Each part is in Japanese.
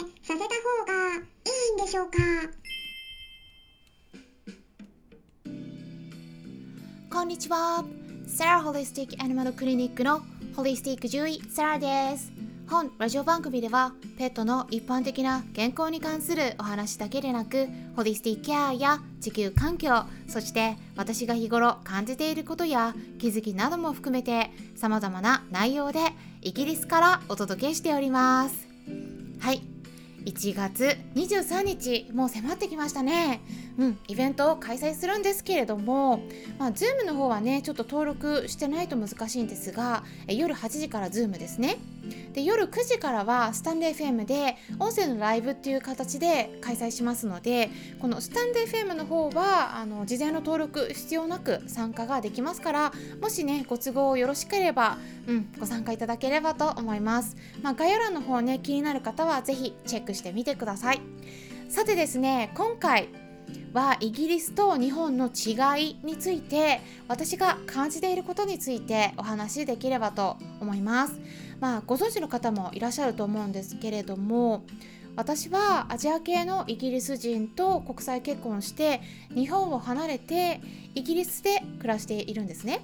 させた方がいいんでしょうか？こんにちは。サラホリスティックアニマルクリニックのホリスティック獣医サラです。本ラジオ番組ではペットの一般的な健康に関するお話だけでなくホリスティックケアや地球環境そして私が日頃感じていることや気づきなども含めて様々な内容でイギリスからお届けしております。はい。1月23日もう迫ってきましたね。うんイベントを開催するんですけれどもまあ Zoom の方はねちょっと登録してないと難しいんですが夜8時から Zoom ですね。で夜9時からはスタンド FM で音声のライブっていう形で開催しますのでこのスタンド FM の方はあの事前の登録必要なく参加ができますからもしねご都合よろしければ、うん、ご参加いただければと思います、まあ、概要欄の方ね気になる方は是非チェックしてみてください。さてですね今回はイギリスと日本の違いについて私が感じていることについてお話しできればと思います。まあご存知の方もいらっしゃると思うんですけれども私はアジア系のイギリス人と国際結婚して日本を離れてイギリスで暮らしているんですね。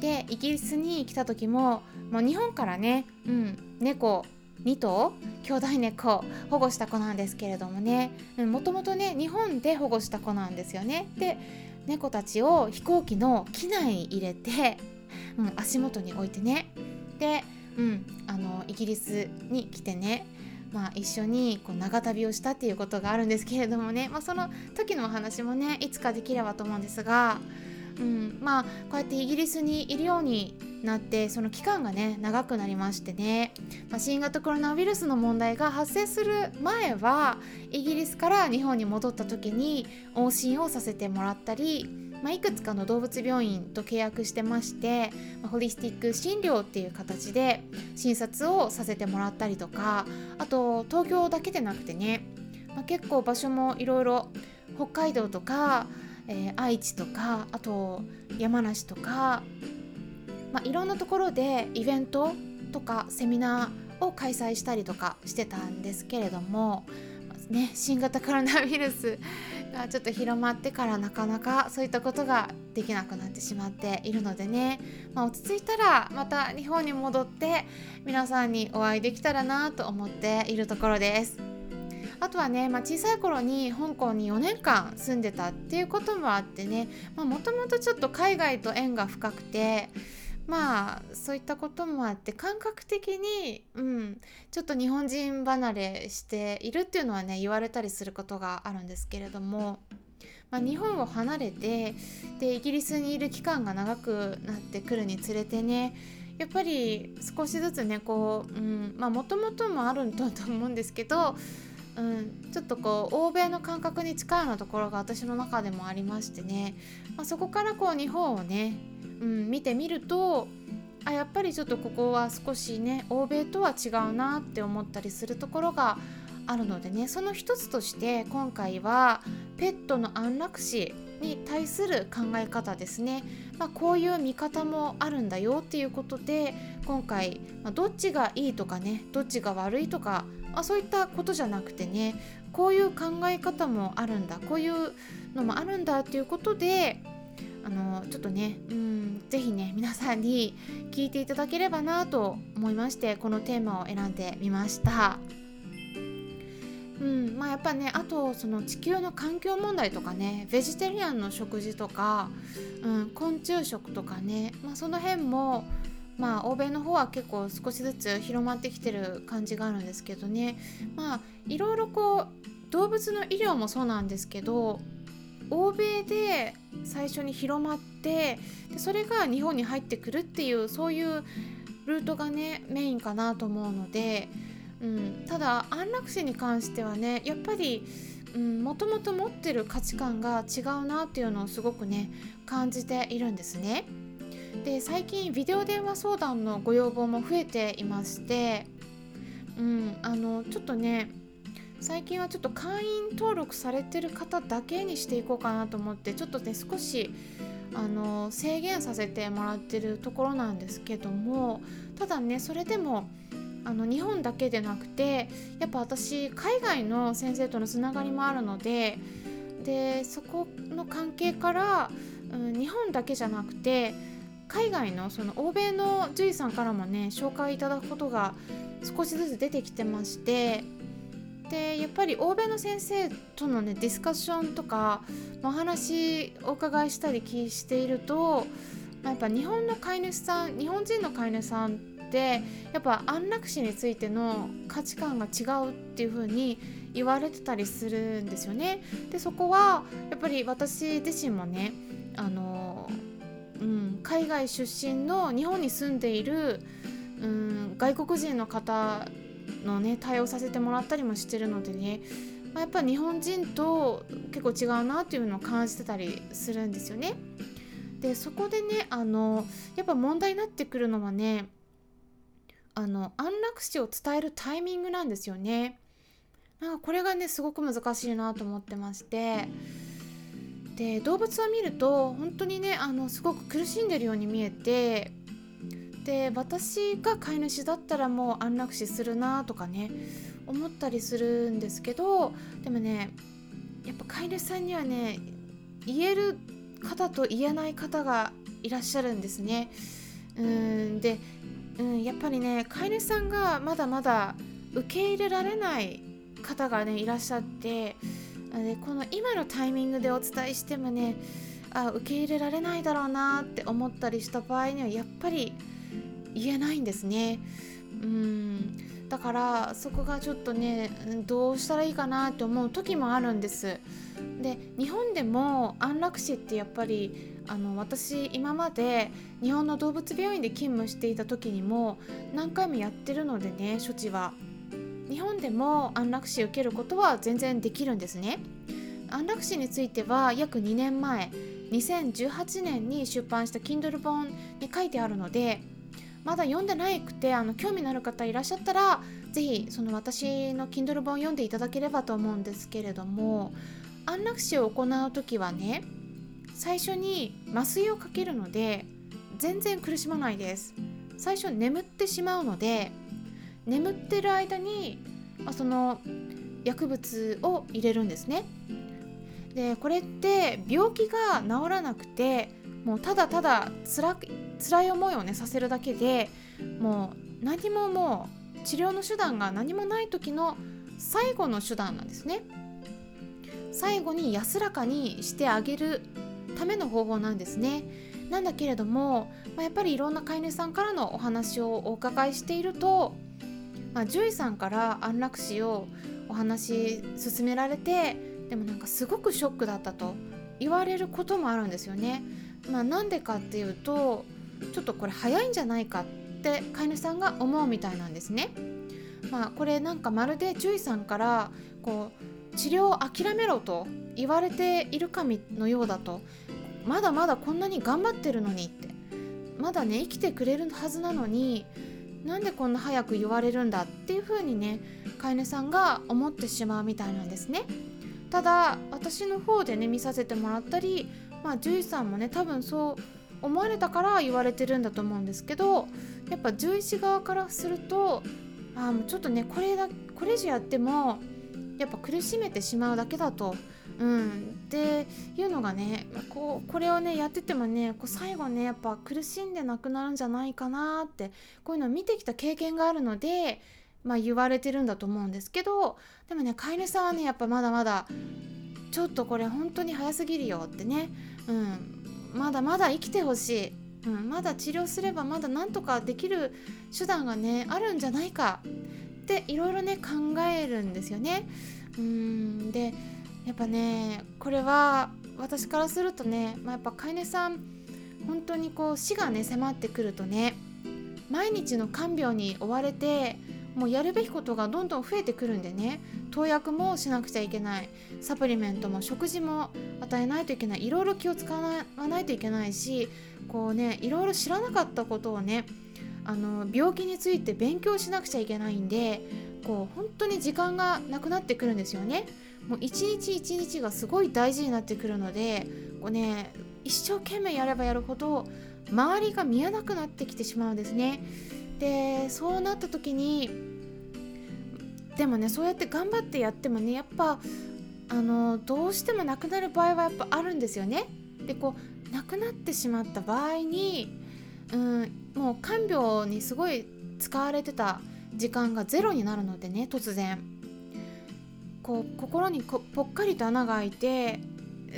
でイギリスに来た時ももう日本からね、うん、猫2頭兄弟猫保護した子なんですけれどもね。もともとね日本で保護した子なんですよね。で猫たちを飛行機の機内に入れて、うん、足元に置いてね。で、うん、あのイギリスに来てねまあ、一緒にこう長旅をしたっていうことがあるんですけれどもね、まあ、その時のお話もねいつかできればと思うんですがうん、まあこうやってイギリスにいるようになってその期間がね長くなりましてね、まあ、新型コロナウイルスの問題が発生する前はイギリスから日本に戻った時に往診をさせてもらったり、まあ、いくつかの動物病院と契約してまして、まあ、ホリスティック診療っていう形で診察をさせてもらったりとかあと東京だけでなくてね、まあ、結構場所もいろいろ北海道とかえー、愛知とかあと山梨とか、まあ、いろんなところでイベントとかセミナーを開催したりとかしてたんですけれども、ね、新型コロナウイルスがちょっと広まってからなかなかそういったことができなくなってしまっているのでね、まあ、落ち着いたらまた日本に戻って皆さんにお会いできたらなと思っているところです。あとはね、まあ、小さい頃に香港に4年間住んでたっていうこともあってねもともとちょっと海外と縁が深くてまあそういったこともあって感覚的に、うん、ちょっと日本人離れしているっていうのはね言われたりすることがあるんですけれども、まあ、日本を離れてでイギリスにいる期間が長くなってくるにつれてねやっぱり少しずつねこう、うん、まあもともともあるんだと思うんですけどうん、ちょっとこう欧米の感覚に近いようなところが私の中でもありましてね、まあ、そこからこう日本をね、うん、見てみるとあやっぱりちょっとここは少しね欧米とは違うなって思ったりするところがあるのでねその一つとして今回はペットの安楽死に対する考え方ですね、まあ、こういう見方もあるんだよっていうことで今回、まあ、どっちがいいとかねどっちが悪いとかあそういったことじゃなくてねこういう考え方もあるんだこういうのもあるんだっていうことであのちょっとねうん是非ね皆さんに聞いていただければなと思いましてこのテーマを選んでみました。うんまあ、やっぱねあとその地球の環境問題とかねベジタリアンの食事とか、うん、昆虫食とかね、まあ、その辺もまあ欧米の方は結構少しずつ広まってきてる感じがあるんですけどねまあいろいろこう動物の医療もそうなんですけど欧米で最初に広まってでそれが日本に入ってくるっていうそういうルートがねメインかなと思うので、うん、ただ安楽死に関してはねやっぱりもともと持ってる価値観が違うなっていうのをすごくね感じているんですね。で最近ビデオ電話相談のご要望も増えていまして、うん、あのちょっとね最近はちょっと会員登録されてる方だけにしていこうかなと思ってちょっとね少しあの制限させてもらってるところなんですけどもただねそれでもあの日本だけでなくてやっぱ私海外の先生とのつながりもあるのででそこの関係から、うん、日本だけじゃなくて海外のその欧米の獣医さんからもね紹介いただくことが少しずつ出てきてましてでやっぱり欧米の先生とのねディスカッションとかお話お伺いしたりしていると、まあ、やっぱ日本の飼い主さん日本人の飼い主さんってやっぱ安楽死についての価値観が違うっていう風に言われてたりするんですよね。でそこはやっぱり私自身もねあの、うん、海外出身の日本に住んでいる、うん、外国人の方のね対応させてもらったりもしてるのでね、まあ、やっぱ日本人と結構違うなっていうのを感じてたりするんですよね。でそこでねあのやっぱ問題になってくるのはねあの安楽死を伝えるタイミングなんですよね。なんかこれがねすごく難しいなと思ってましてで動物を見ると本当にねあのすごく苦しんでるように見えてで私が飼い主だったらもう安楽死するなとかね思ったりするんですけどでもねやっぱ飼い主さんにはね言える方と言えない方がいらっしゃるんですね。うんで、うん、やっぱりね飼い主さんがまだまだ受け入れられない方がねいらっしゃってでこの今のタイミングでお伝えしてもねあ受け入れられないだろうなって思ったりした場合にはやっぱり言えないんですね。うんだからそこがちょっとねどうしたらいいかなって思う時もあるんです。で日本でも安楽死ってやっぱりあの私今まで日本の動物病院で勤務していた時にも何回もやってるのでね処置は日本でも安楽死受けることは全然できるんですね。安楽死については約2年前2018年に出版した Kindle 本に書いてあるのでまだ読んでないくてあの興味のある方いらっしゃったら是非その私の Kindle 本読んでいただければと思うんですけれども安楽死を行う時はね最初に麻酔をかけるので全然苦しまないです。最初眠ってしまうので眠ってる間に、まあ、その薬物を入れるんですね。でこれって病気が治らなくてもうただただつら辛い思いをねさせるだけでもう何ももう治療の手段が何もない時の最後の手段なんですね。最後に安らかにしてあげるための方法なんですね。なんだけれども、まあ、やっぱりいろんな飼い主さんからのお話をお伺いしていると、まあ、獣医さんから安楽死をお話し勧められてでもなんかすごくショックだったと言われることもあるんですよね。まあ、なんでかっていうとちょっとこれ早いんじゃないかって飼い主さんが思うみたいなんですね。まあ、これなんかまるで獣医さんからこう治療を諦めろと言われているかのようだとまだまだこんなに頑張ってるのにってまだね生きてくれるはずなのになんでこんな早く言われるんだっていう風にね飼い主さんが思ってしまうみたいなんですね。ただ私の方でね見させてもらったりまあ獣医さんもね多分そう思われたから言われてるんだと思うんですけどやっぱ獣医師側からするとあもうちょっとねこれだこれ以上やってもやっぱ苦しめてしまうだけだと。うん、っていうのがねこうこれをねやっててもねこう最後ねやっぱ苦しんでなくなるんじゃないかなってこういうのを見てきた経験があるので、まあ、言われてるんだと思うんですけどでもね飼い主さんはねやっぱまだまだちょっとこれ本当に早すぎるよってね、うん、まだまだ生きてほしい、うん、まだ治療すればまだなんとかできる手段がねあるんじゃないかっていろいろね考えるんですよね。うん。でやっぱねこれは私からするとね、まあ、やっぱ飼い主さん本当にこう死がね迫ってくるとね毎日の看病に追われてもうやるべきことがどんどん増えてくるんでね投薬もしなくちゃいけないサプリメントも食事も与えないといけないいろいろ気を使わないといけないしこうねいろいろ知らなかったことをねあの病気について勉強しなくちゃいけないんでこう本当に時間がなくなってくるんですよね。もう一日一日がすごい大事になってくるのでこうね一生懸命やればやるほど周りが見えなくなってきてしまうんですね。でそうなった時にでもねそうやって頑張ってやってもねやっぱあのどうしてもなくなる場合はやっぱあるんですよね。でこうなくなってしまった場合に、うん、もう看病にすごい使われてた時間がゼロになるのでね突然。こう心にぽっかりと穴が開いて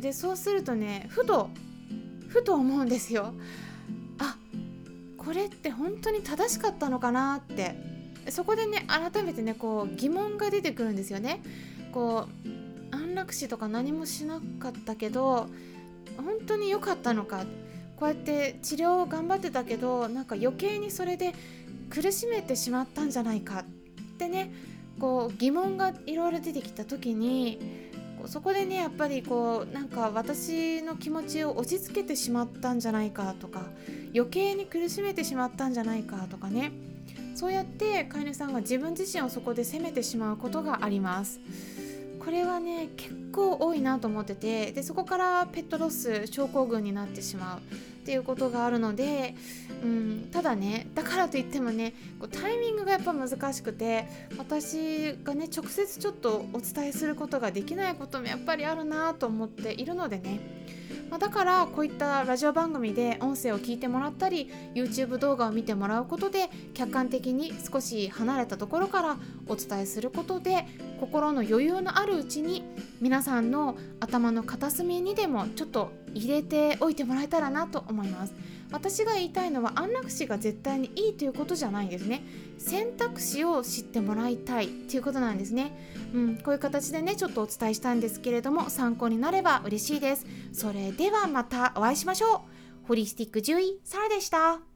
でそうするとねふとふと思うんですよ。あこれって本当に正しかったのかなって。そこでね改めてねこう疑問が出てくるんですよね。こう安楽死とか何もしなかったけど本当に良かったのか。こうやって治療を頑張ってたけどなんか余計にそれで苦しめてしまったんじゃないかってねこう疑問がいろいろ出てきた時にそこでねやっぱりこうなんか私の気持ちを落ち着けてしまったんじゃないかとか余計に苦しめてしまったんじゃないかとかねそうやって飼い主さんが自分自身をそこで責めてしまうことがあります。これはね結構多いなと思っててでそこからペットロス症候群になってしまう。っていうことがあるので、うん、ただねだからといってもねこうタイミングがやっぱ難しくて私がね直接ちょっとお伝えすることができないこともやっぱりあるなと思っているのでね。まあ、だからこういったラジオ番組で音声を聞いてもらったり YouTube 動画を見てもらうことで客観的に少し離れたところからお伝えすることで心の余裕のあるうちに皆さんの頭の片隅にでもちょっと入れておいてもらえたらなと思います。私が言いたいのは安楽死が絶対にいいということじゃないんですね。選択肢を知ってもらいたいということなんですね。うん、こういう形でねちょっとお伝えしたんですけれども参考になれば嬉しいです。それではまたお会いしましょう。ホリスティック獣医サラでした。